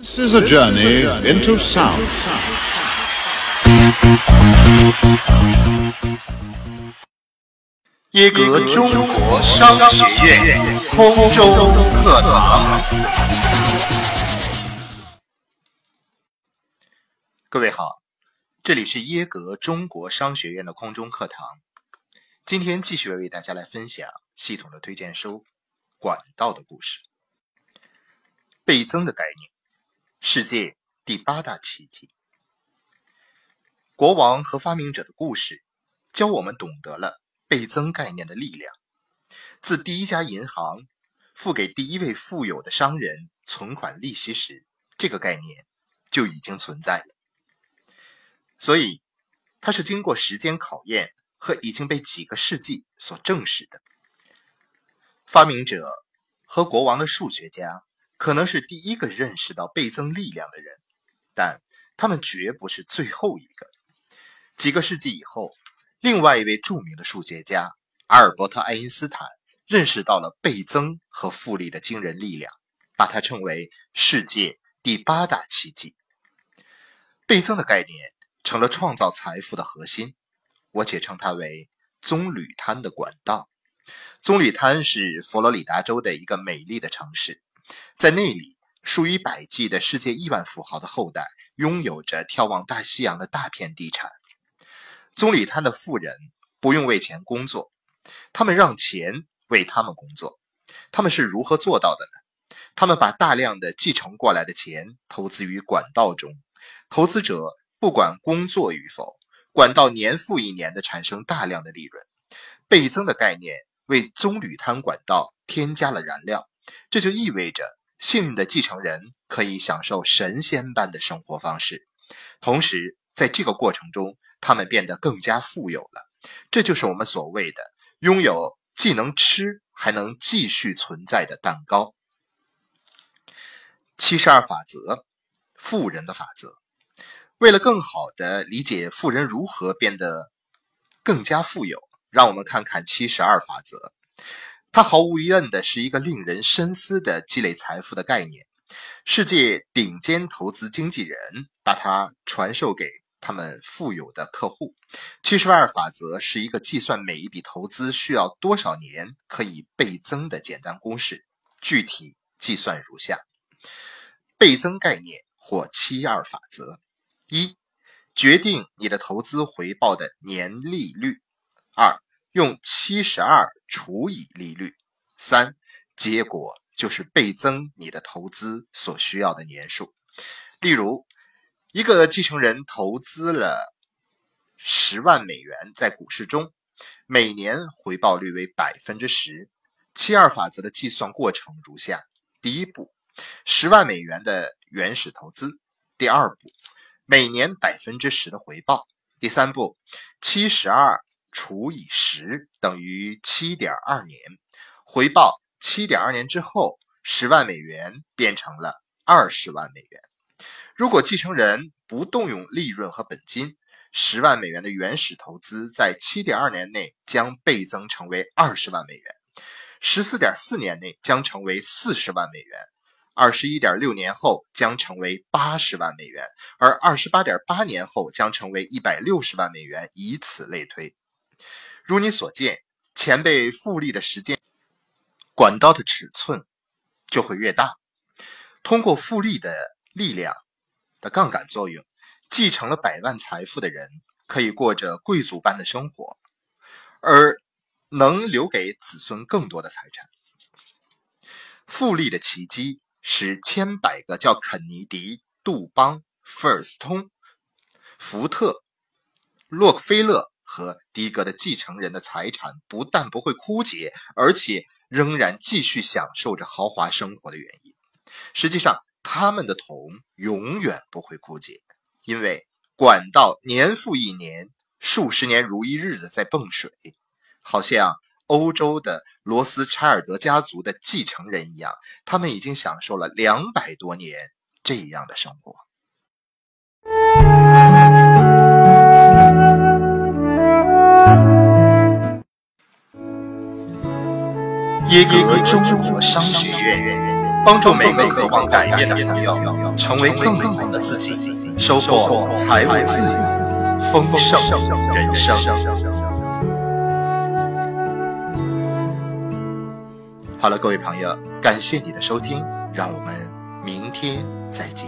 This is a journey into sound. 耶格中国商学院空中课堂。各位好，这里是耶格中国商学院的空中课堂。今天继续为大家来分享系统的推荐书《管道的故事》。倍增的概念，世界第八大奇迹。国王和发明者的故事，教我们懂得了倍增概念的力量。自第一家银行付给第一位富有的商人存款利息时，这个概念就已经存在了。所以，它是经过时间考验和已经被几个世纪所证实的。发明者和国王的数学家。可能是第一个认识到倍增力量的人，但他们绝不是最后一个。几个世纪以后，另外一位著名的数学家阿尔伯特·爱因斯坦认识到了倍增和复利的惊人力量，把它称为世界第八大奇迹。倍增的概念成了创造财富的核心，我且称它为棕榈滩的管道。棕榈滩是佛罗里达州的一个美丽的城市。在那里，数以百计的世界亿万富豪的后代拥有着眺望大西洋的大片地产。棕榈滩的富人不用为钱工作，他们让钱为他们工作。他们是如何做到的呢？他们把大量的继承过来的钱投资于管道中，投资者不管工作与否，管道年复一年的产生大量的利润。倍增的概念为棕榈滩管道添加了燃料。这就意味着幸运的继承人可以享受神仙般的生活方式，同时在这个过程中，他们变得更加富有了。这就是我们所谓的拥有既能吃还能继续存在的蛋糕。七十二法则，富人的法则。为了更好的理解富人如何变得更加富有，让我们看看七十二法则。它毫无疑问的是一个令人深思的积累财富的概念。世界顶尖投资经纪人把它传授给他们富有的客户。七十二法则是一个计算每一笔投资需要多少年可以倍增的简单公式。具体计算如下：倍增概念或七二法则：一、决定你的投资回报的年利率；二、用七十二除以利率，三，结果就是倍增你的投资所需要的年数。例如，一个继承人投资了十万美元在股市中，每年回报率为百分之十。七二法则的计算过程如下：第一步，十万美元的原始投资；第二步，每年百分之十的回报；第三步，七十二。除以十等于七点二年，回报七点二年之后，十万美元变成了二十万美元。如果继承人不动用利润和本金，十万美元的原始投资在七点二年内将倍增成为二十万美元，十四点四年内将成为四十万美元，二十一点六年后将成为八十万美元，而二十八点八年后将成为一百六十万美元，以此类推。如你所见，钱被复利的时间，管道的尺寸就会越大。通过复利的力量的杠杆作用，继承了百万财富的人可以过着贵族般的生活，而能留给子孙更多的财产。复利的奇迹使千百个叫肯尼迪、杜邦、费尔斯通、福特、洛克菲勒。和迪格的继承人的财产不但不会枯竭，而且仍然继续享受着豪华生活的原因。实际上，他们的铜永远不会枯竭，因为管道年复一年、数十年如一日的在泵水，好像欧洲的罗斯柴尔德家族的继承人一样，他们已经享受了两百多年这样的生活。耶格中国商学院。帮助每个渴望改变的朋友成为更好的自己，收获财务自由、丰盛人生。好了，各位朋友，感谢你的收听，让我们明天再见。